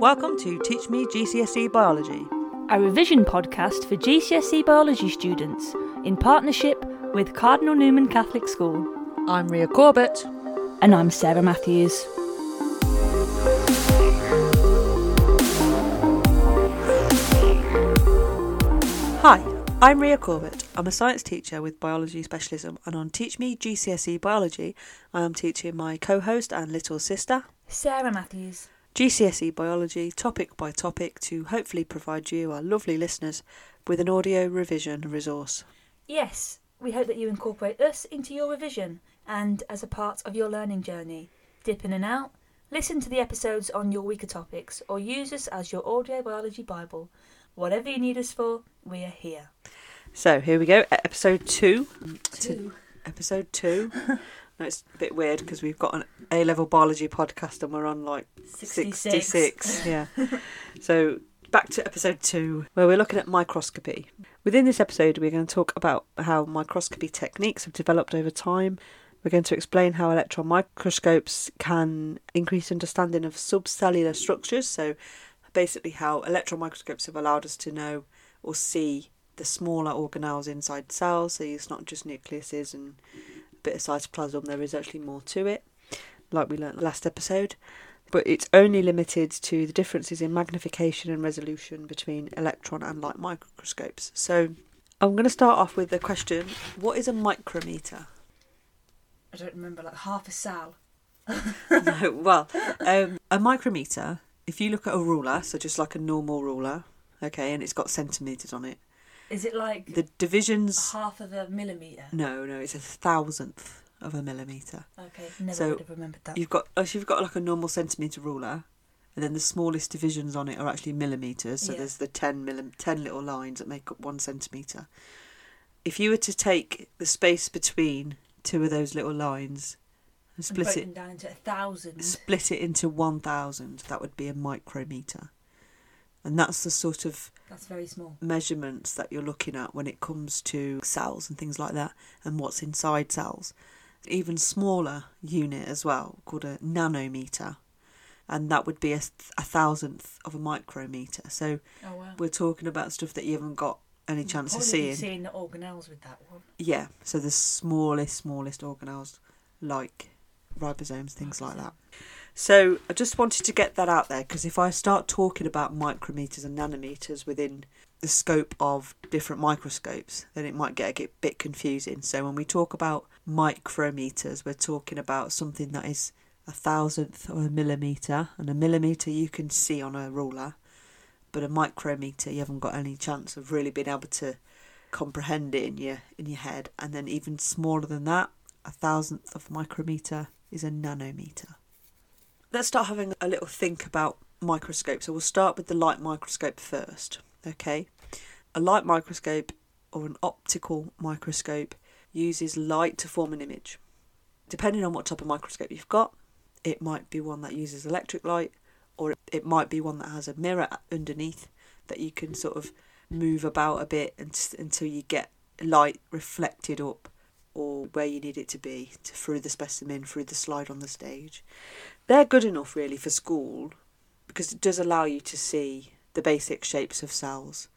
Welcome to Teach Me GCSE Biology. a revision podcast for GCSE biology students in partnership with Cardinal Newman Catholic School. I'm Ria Corbett. And I'm Sarah Matthews. Hi, I'm Ria Corbett. I'm a science teacher with biology specialism, and on Teach Me GCSE Biology, I am teaching my co host and little sister Sarah Matthews. GCSE Biology topic by topic to hopefully provide you, our lovely listeners, with an audio revision resource. Yes, we hope that you incorporate us into your revision and as a part of your learning journey. Dip in and out, listen to the episodes on your weaker topics, or use us as your audio biology Bible. Whatever you need us for, we are here. So here we go, episode two. Two. Episode two. no, it's a bit weird because we've got an A level biology podcast and we're on like 66. yeah. so back to episode two, where we're looking at microscopy. Within this episode, we're going to talk about how microscopy techniques have developed over time. We're going to explain how electron microscopes can increase understanding of subcellular structures. So basically, how electron microscopes have allowed us to know or see the smaller organelles inside cells. So it's not just nucleuses and bit of cytoplasm. There is actually more to it, like we learnt last episode but it's only limited to the differences in magnification and resolution between electron and light microscopes. So I'm going to start off with the question what is a micrometer? I don't remember, like half a cell. no, well, um, a micrometer, if you look at a ruler, so just like a normal ruler, okay, and it's got centimetres on it, Is it like the divisions. half of a millimetre? No, no, it's a thousandth of a millimetre. Okay, never So, would have remembered that. You've got, oh, if you've got like a normal centimetre ruler, and then the smallest divisions on it are actually millimetres. So Yeah. there's the 10, millim- 10 little lines that make up one centimetre. If you were to take the space between two of those little lines and And split broken it, down into a thousand. split it into 1,000, that would be a micrometre. And that's the sort of That's very small. measurements that you're looking at when it comes to cells and things like that and what's inside cells. Even smaller unit as well, called a nanometer, and that would be a, a thousandth of a micrometer. So Oh wow. we're talking about stuff that you haven't got any chance of seeing. seeing the organelles with that one. Yeah, so the smallest, smallest organelles like ribosomes, things like that. So I just wanted to get that out there because if I start talking about micrometers and nanometers within the scope of different microscopes, then it might get a bit confusing. So when we talk about micrometers, we're talking about something that is a thousandth of a millimeter, and a millimeter you can see on a ruler, but a micrometer you haven't got any chance of really being able to comprehend it in your in your head. And then even smaller than that, a thousandth of a micrometer is a nanometer. Let's start having a little think about microscopes. So we'll start with the light microscope first. Okay, a light microscope or an optical microscope uses light to form an image. Depending on what type of microscope you've got, it might be one that uses electric light, or it might be one that has a mirror underneath that you can sort of move about a bit until you get light reflected up or where you need it to be to, through the specimen, through the slide on the stage. They're good enough really for school because it does allow you to see the basic shapes of cells.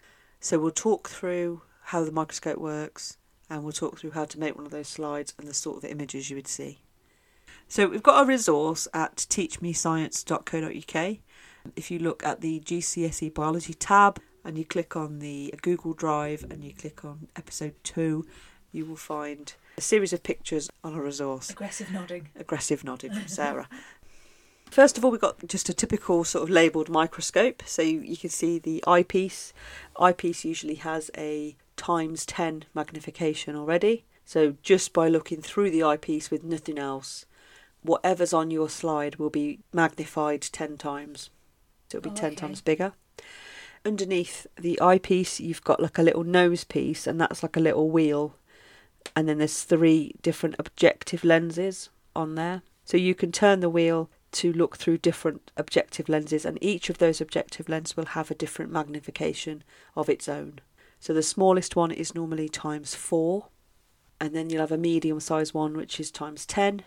So we'll talk through how the microscope works and we'll talk through how to make one of those slides and the sort of images you would see. So we've got a resource at teachmescience.co.uk. If you look at the GCSE biology tab and you click on the Google Drive and you click on episode 2, you will find a series of pictures on a resource. Aggressive nodding. Aggressive nodding from Sarah. First of all, we've got just a typical sort of labelled microscope. So you, you can see the eyepiece. Eyepiece usually has a times 10 magnification already. So just by looking through the eyepiece with nothing else, whatever's on your slide will be magnified 10 times. So it'll be Oh, 10 okay. times bigger. Underneath the eyepiece, you've got like a little nose piece, and that's like a little wheel. And then there's three different objective lenses on there. So you can turn the wheel to look through different objective lenses, and each of those objective lenses will have a different magnification of its own. So the smallest one is normally times four, and then you'll have a medium sized one which is times 10,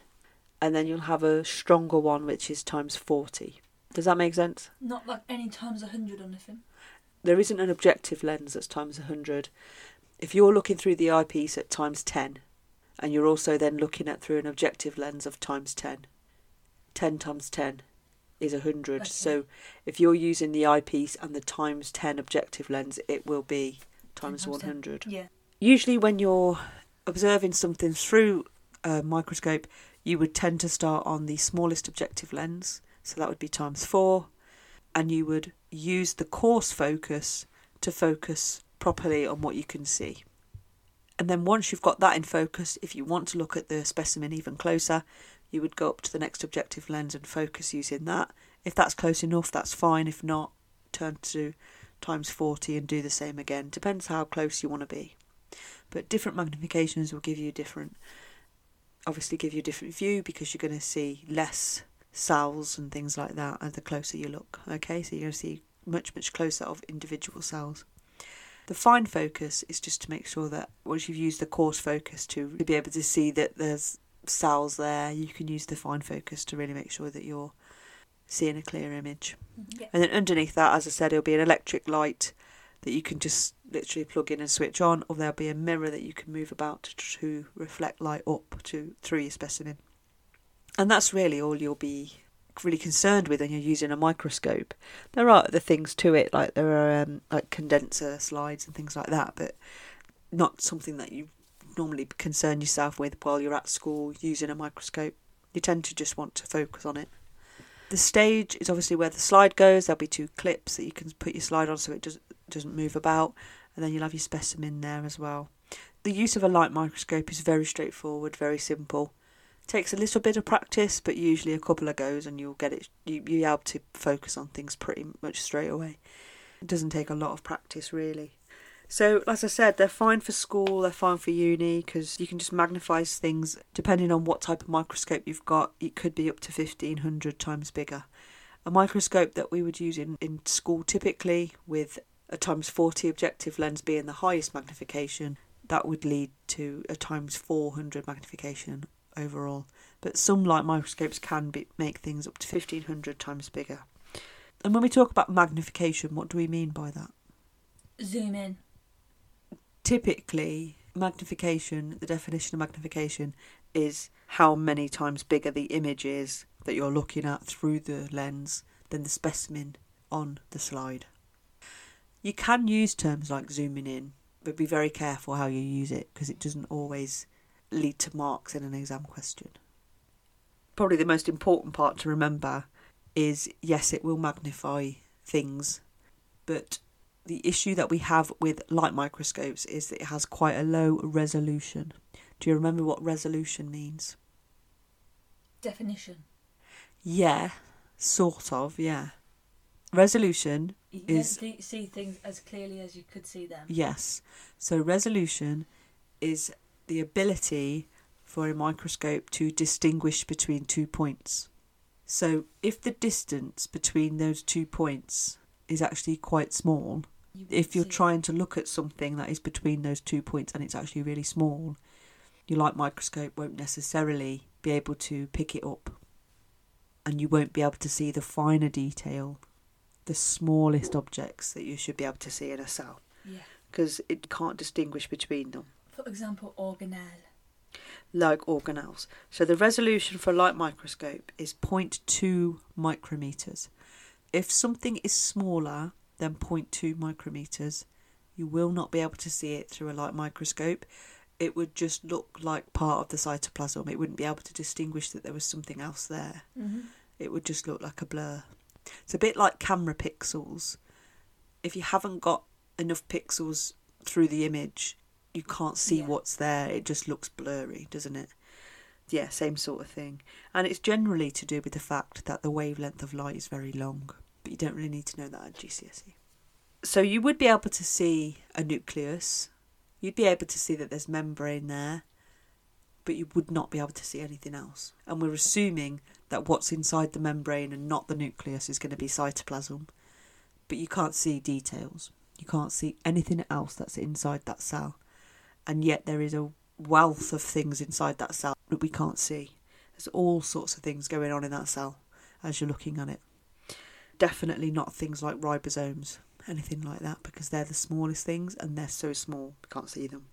and then you'll have a stronger one which is times 40. Does that make sense? Not like any times a hundred or nothing. There isn't an objective lens that's times 100. If you're looking through the eyepiece at times 10, and you're also then looking at through an objective lens of times 10, 10 times 10 is 100. Okay. So if you're using the eyepiece and the times 10 objective lens, it will be 10 times times 10. 100. Yeah. Usually, when you're observing something through a microscope, you would tend to start on the smallest objective lens, so that would be times four, and you would use the coarse focus to focus properly on what you can see. And then once you've got that in focus, if you want to look at the specimen even closer, you would go up to the next objective lens and focus using that. If that's close enough, that's fine. If not, turn to times 40 and do the same again. Depends how close you want to be. But different magnifications will give you different, obviously, give you a different view because you're going to see less cells and things like that as the closer you look. Okay, so you're going to see much, much closer of individual cells. The fine focus is just to make sure that once you've used the coarse focus to be able to see that there's cells there, you can use the fine focus to really make sure that you're seeing a clear image. Mm-hmm. Yeah. And then underneath that, as I said, it'll be an electric light that you can just literally plug in and switch on, or there'll be a mirror that you can move about to, to reflect light up to through your specimen. And that's really all you'll be really concerned with when you're using a microscope. There are other things to it, like there are um, like condenser slides and things like that, but not something that you normally concern yourself with while you're at school using a microscope. You tend to just want to focus on it. The stage is obviously where the slide goes. There'll be two clips that you can put your slide on so it does, doesn't move about, and then you'll have your specimen there as well. The use of a light microscope is very straightforward, very simple. Takes a little bit of practice, but usually a couple of goes, and you'll get it. You you're able to focus on things pretty much straight away. It doesn't take a lot of practice, really. So, as I said, they're fine for school, they're fine for uni because you can just magnify things depending on what type of microscope you've got. It could be up to 1500 times bigger. A microscope that we would use in, in school typically with a times 40 objective lens being the highest magnification, that would lead to a times 400 magnification overall. But some light microscopes can be, make things up to 1500 times bigger. And when we talk about magnification, what do we mean by that? Zoom in. typically magnification the definition of magnification is how many times bigger the image is that you're looking at through the lens than the specimen on the slide you can use terms like zooming in but be very careful how you use it because it doesn't always lead to marks in an exam question probably the most important part to remember is yes it will magnify things but the issue that we have with light microscopes is that it has quite a low resolution. Do you remember what resolution means? Definition. Yeah, sort of, yeah. Resolution, You Is- see things as clearly as you could see them. yes. So, resolution is the ability for a microscope to distinguish between two points. So, if the distance between those two points is actually quite small, You if you're trying to look at something that is between those two points and it's actually really small, your light microscope won't necessarily be able to pick it up. And you won't be able to see the finer detail, the smallest objects that you should be able to see in a cell, Yeah. because it can't distinguish between them, For example, organelle. like organelles. So the resolution for a light microscope is 0.2 micrometers. If something is smaller than 0.2 micrometers, you will not be able to see it through a light microscope. It would just look like part of the cytoplasm. It wouldn't be able to distinguish that there was something else there. Mm-hmm. It would just look like a blur. It's a bit like camera pixels. If you haven't got enough pixels through the image, you can't see Yeah. what's there. It just looks blurry, doesn't it? Yeah, same sort of thing. And it's generally to do with the fact that the wavelength of light is very long, but you don't really need to know that at GCSE. So you would be able to see a nucleus. You'd be able to see that there's membrane there, but you would not be able to see anything else. And we're assuming that what's inside the membrane and not the nucleus is going to be cytoplasm, but you can't see details. You can't see anything else that's inside that cell. And yet there is a wealth of things inside that cell that we can't see. There's all sorts of things going on in that cell as you're looking at it. definitely not things like ribosomes, anything like that, because they're the smallest things and they're so small, we can't see them.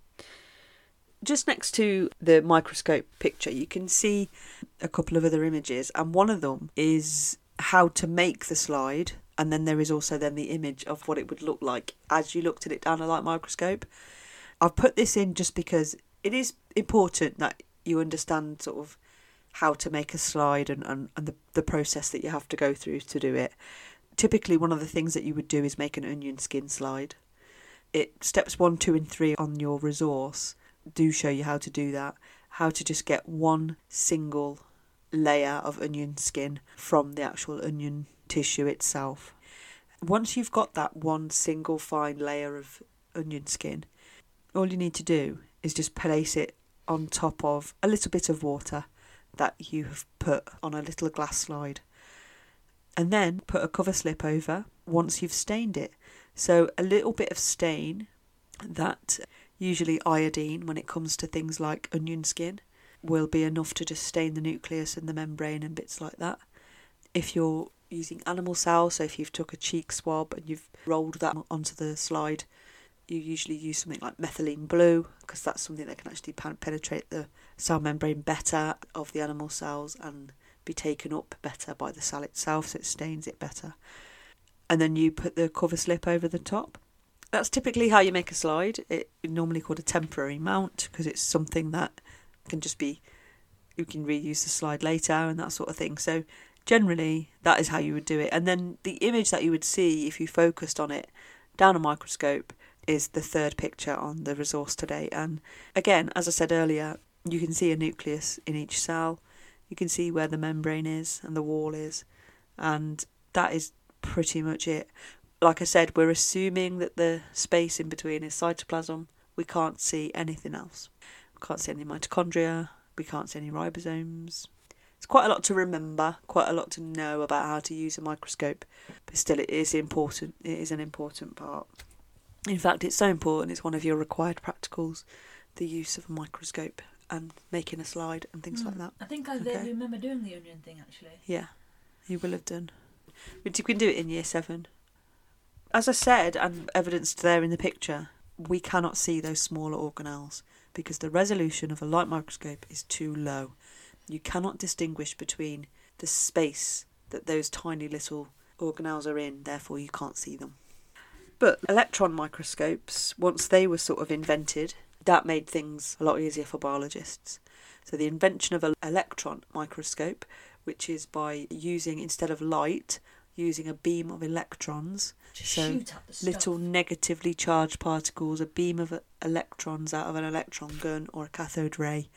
Just next to the microscope picture, you can see a couple of other images, and one of them is how to make the slide, and then there is also then the image of what it would look like as you looked at it down a light microscope. I've put this in just because it is important that you understand sort of how to make a slide and, and, and the, the process that you have to go through to do it. Typically, one of the things that you would do is make an onion skin slide. It steps one, two, and three on your resource do show you how to do that. How to just get one single layer of onion skin from the actual onion tissue itself. Once you've got that one single fine layer of onion skin, all you need to do is just place it on top of a little bit of water that you have put on a little glass slide. And then put a cover slip over once you've stained it. So a little bit of stain that usually iodine when it comes to things like onion skin will be enough to just stain the nucleus and the membrane and bits like that. If you're using animal cells, so if you've took a cheek swab and you've rolled that onto the slide, you usually use something like methylene blue because that's something that can actually penetrate the cell membrane better of the animal cells and be taken up better by the cell itself, so it stains it better. And then you put the cover slip over the top. That's typically how you make a slide. It's normally called a temporary mount because it's something that can just be you can reuse the slide later and that sort of thing. So generally that is how you would do it. And then the image that you would see if you focused on it down a microscope is the third picture on the resource today. And again, as I said earlier, you can see a nucleus in each cell. You can see where the membrane is and the wall is. And that is pretty much it. Like I said, we're assuming that the space in between is cytoplasm. We can't see anything else. We can't see any mitochondria. We can't see any ribosomes. It's quite a lot to remember, quite a lot to know about how to use a microscope, but still, it is important. It is an important part. In fact, it's so important, it's one of your required practicals the use of a microscope and making a slide and things mm. like hmm. that. I think I okay. remember doing the onion thing actually. Yeah, you will have done. But you can do it in year seven. As I said, and evidenced there in the picture, we cannot see those smaller organelles because the resolution of a light microscope is too low. You cannot distinguish between the space that those tiny little organelles are in, therefore, you can't see them. But electron microscopes, once they were sort of invented, that made things a lot easier for biologists. So, the invention of an electron microscope, which is by using, instead of light, using a beam of electrons so little negatively charged particles, a beam of electrons out of an electron gun or a cathode ray,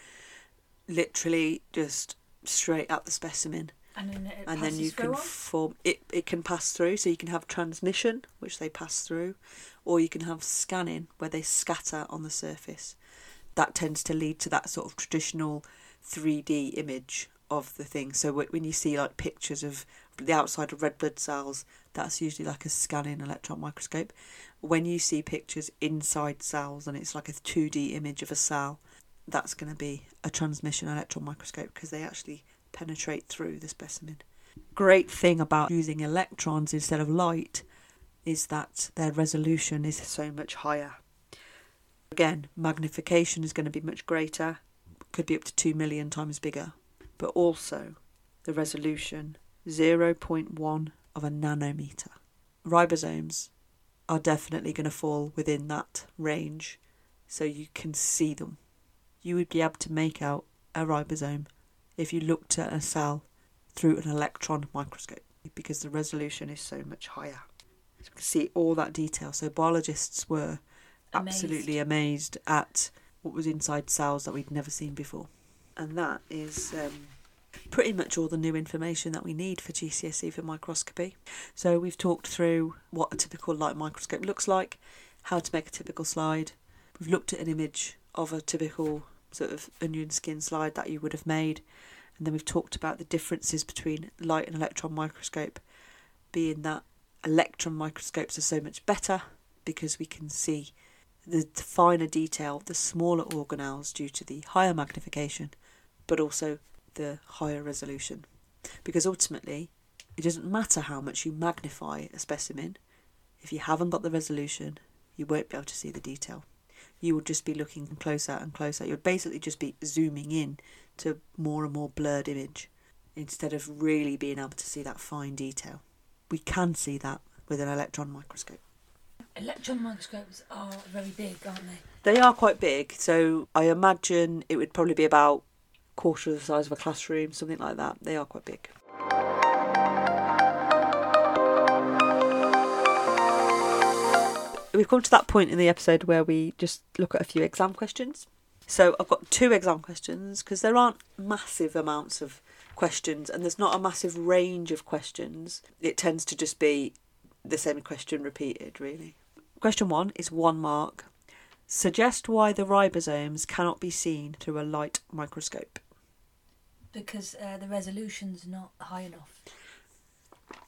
literally just straight at the specimen. And then, and then you can form it. It can pass through, so you can have transmission, which they pass through, or you can have scanning, where they scatter on the surface. That tends to lead to that sort of traditional 3D image of the thing. So when you see like pictures of the outside of red blood cells, that's usually like a scanning electron microscope. When you see pictures inside cells and it's like a 2D image of a cell, that's going to be a transmission electron microscope because they actually penetrate through the specimen. Great thing about using electrons instead of light is that their resolution is so much higher. Again, magnification is going to be much greater, could be up to 2 million times bigger, but also the resolution 0.1 of a nanometer. Ribosomes are definitely going to fall within that range, so you can see them. You would be able to make out a ribosome if you looked at a cell through an electron microscope because the resolution is so much higher. So you can see all that detail. So biologists were amazed. absolutely amazed at what was inside cells that we'd never seen before. And that is um, pretty much all the new information that we need for GCSE for microscopy. So we've talked through what a typical light microscope looks like, how to make a typical slide. We've looked at an image of a typical sort of onion skin slide that you would have made. And then we've talked about the differences between light and electron microscope, being that electron microscopes are so much better because we can see the finer detail, the smaller organelles due to the higher magnification, but also the higher resolution. Because ultimately, it doesn't matter how much you magnify a specimen, if you haven't got the resolution, you won't be able to see the detail. You would just be looking closer and closer. You'd basically just be zooming in to more and more blurred image instead of really being able to see that fine detail. We can see that with an electron microscope. Electron microscopes are very big, aren't they? They are quite big, so I imagine it would probably be about quarter of the size of a classroom, something like that. They are quite big. We've come to that point in the episode where we just look at a few exam questions. So I've got two exam questions because there aren't massive amounts of questions and there's not a massive range of questions. It tends to just be the same question repeated, really. Question one is one mark. Suggest why the ribosomes cannot be seen through a light microscope. Because uh, the resolution's not high enough.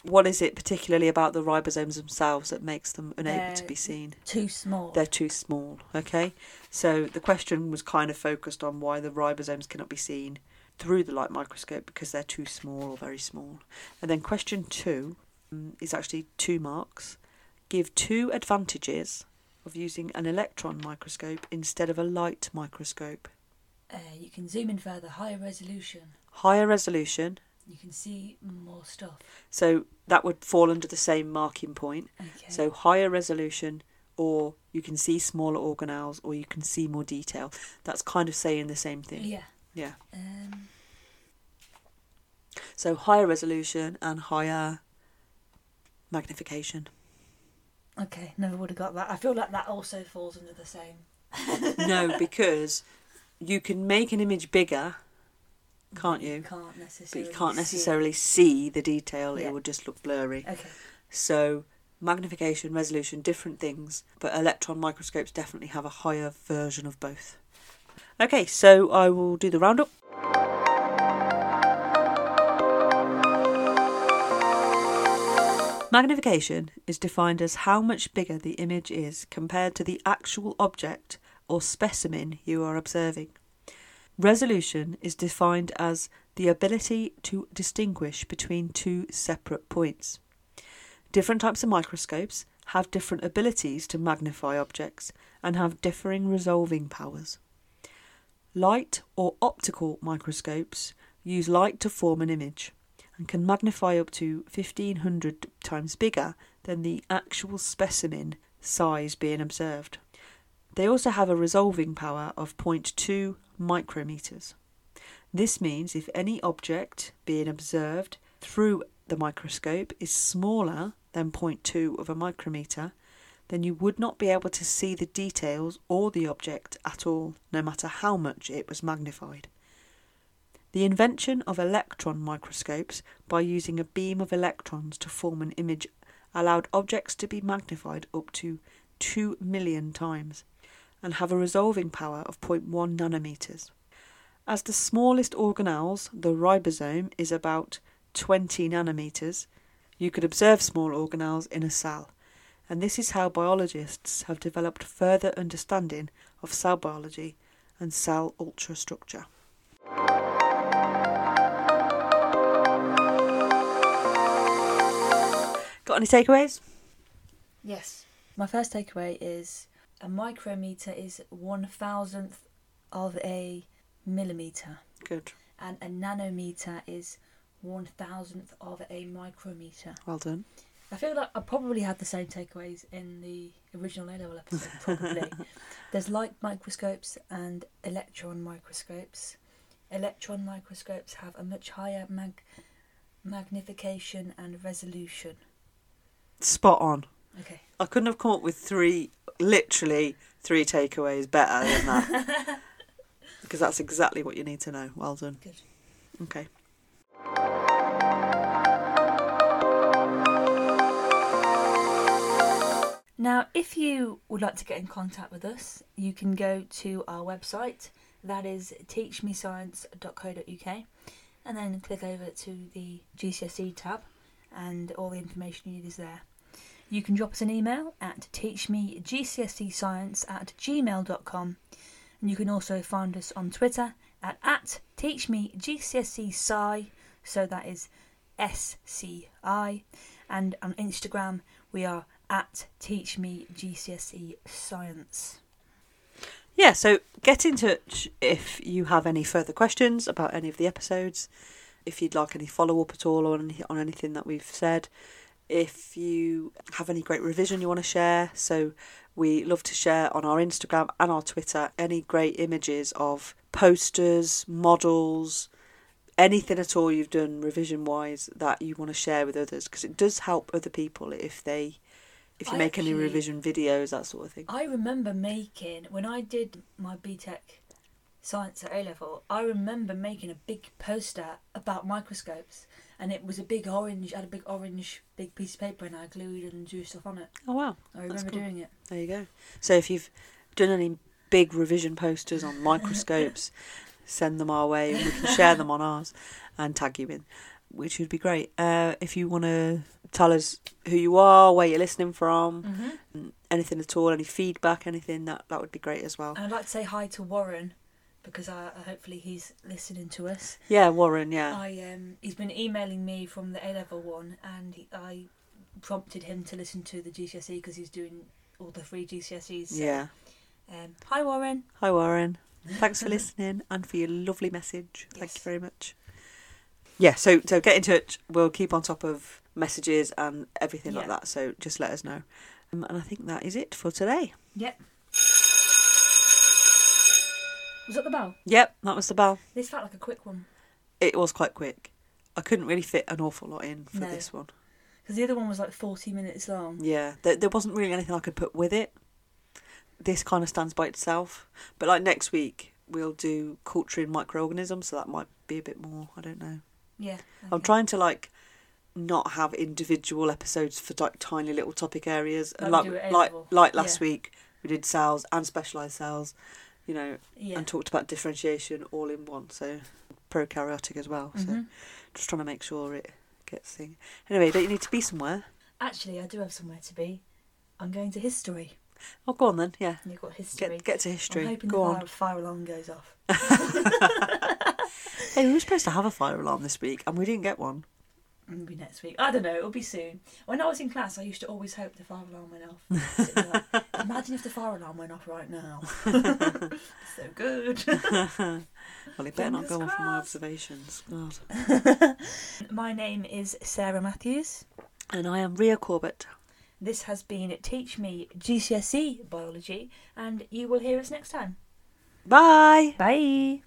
What is it particularly about the ribosomes themselves that makes them unable They're to be seen? Too small. They're too small, okay? So the question was kind of focused on why the ribosomes cannot be seen through the light microscope because they're too small or very small. And then question two um, is actually two marks. Give two advantages of using an electron microscope instead of a light microscope. Uh, you can zoom in further, higher resolution. Higher resolution, You can see more stuff. so that would fall under the same marking point. Okay. So higher resolution, or you can see smaller organelles, or you can see more detail. That's kind of saying the same thing. yeah. Yeah. Um, So higher resolution and higher magnification. okay. Never would have got that. I feel like that also falls under the same. no, because you can make an image bigger, can't you? Can't But you can't see necessarily see the detail. Yeah. It will just look blurry. Okay. So magnification, resolution, different things. But electron microscopes definitely have a higher version of both. Okay, so I will do the roundup. Magnification is defined as how much bigger the image is compared to the actual object or specimen you are observing. Resolution is defined as the ability to distinguish between two separate points. Different types of microscopes have different abilities to magnify objects and have differing resolving powers. Light or optical microscopes use light to form an image and can magnify up to 1500 times bigger than the actual specimen size being observed. They also have a resolving power of 0.2 micrometers. This means if any object being observed through the microscope is smaller than 0.2 of a micrometer, then you would not be able to see the details or the object at all, no matter how much it was magnified. The invention of electron microscopes by using a beam of electrons to form an image allowed objects to be magnified up to 2 million times and have a resolving power of 0.1 nanometers. As the smallest organelles, the ribosome is about 20 nanometers. You could observe small organelles in a cell, and this is how biologists have developed further understanding of cell biology and cell ultrastructure. Got any takeaways? Yes. My first takeaway is a micrometer is one thousandth of a millimeter, Good. and a nanometer is one thousandth of a micrometer. Well done. I feel like I probably had the same takeaways in the original A level episode. Probably. There's light microscopes and electron microscopes. Electron microscopes have a much higher mag- magnification and resolution. Spot on. Okay. I couldn't have come up with three, literally three takeaways better than that. because that's exactly what you need to know. Well done. Good. Okay. Now, if you would like to get in contact with us, you can go to our website. That is teachmescience.co.uk, and then click over to the GCSE tab, and all the information you need is there. You can drop us an email at teachmegcsescience at gmail.com, and you can also find us on Twitter at, at teachmegcsesci, so that is S C I. And on Instagram, we are at Teach Me GCSE Science. Yeah, so get in touch if you have any further questions about any of the episodes, if you'd like any follow up at all on, on anything that we've said, if you have any great revision you want to share. So we love to share on our Instagram and our Twitter any great images of posters, models, anything at all you've done revision wise that you want to share with others because it does help other people if they if you I make any revision videos that sort of thing. I remember making, when I did my BTEC science at A level, I remember making a big poster about microscopes. And it was a big orange, I had a big orange, big piece of paper and I glued and drew stuff on it. Oh wow. I remember cool. doing it. There you go. So if you've done any big revision posters on microscopes, send them our way and we can share them on ours and tag you in, which would be great. Uh, if you want to tell us who you are, where you're listening from, Mm-hmm. anything at all, any feedback, anything, that, that would be great as well. And I'd like to say hi to Warren because I, hopefully he's listening to us. Yeah, Warren, yeah. I um, he's been emailing me from the A level one, and he, I prompted him to listen to the GCSE because he's doing all the free GCSEs. so, Yeah. Um, hi Warren. Hi, Warren. Thanks for listening and for your lovely message. Thank you very much. Yeah, so so get in touch. We'll keep on top of messages and everything like that. So just let us know. Um, and I think that is it for today. Yep. Was that the bell? Yep, that was the bell. This felt like a quick one It was quite quick. I couldn't really fit an awful lot in for No. this one. because the other one was like forty minutes long. Yeah, there, there wasn't really anything I could put with it. This kind of stands by itself. But like next week, we'll do culturing microorganisms, so that might be a bit more. I don't know. Yeah. I'm okay. trying to like not have individual episodes for like tiny little topic areas. And Like like do at like like last Yeah. week, we did cells and specialised cells, you know, Yeah. and talked about differentiation all in one. So prokaryotic as well. So Mhm. just trying to make sure it gets thing. Anyway, don't you need to be somewhere? Actually, I do have somewhere to be. I'm going to history. Oh, go on then. Yeah, you've got history. get get to I'm history. hoping Go the on. fire, fire alarm goes off. Hey, we were supposed to have a fire alarm this week, and we didn't get one. Maybe next week. I don't know. It'll be soon. When I was in class, I used to always hope the fire alarm went off. Like, Imagine if the fire alarm went off right now. so good. Well, it better not go on from my observations. God. My name is Sarah Matthews. And I am Ria Corbett. This has been Teach Me GCSE Biology, and you will hear us next time. Bye. Bye.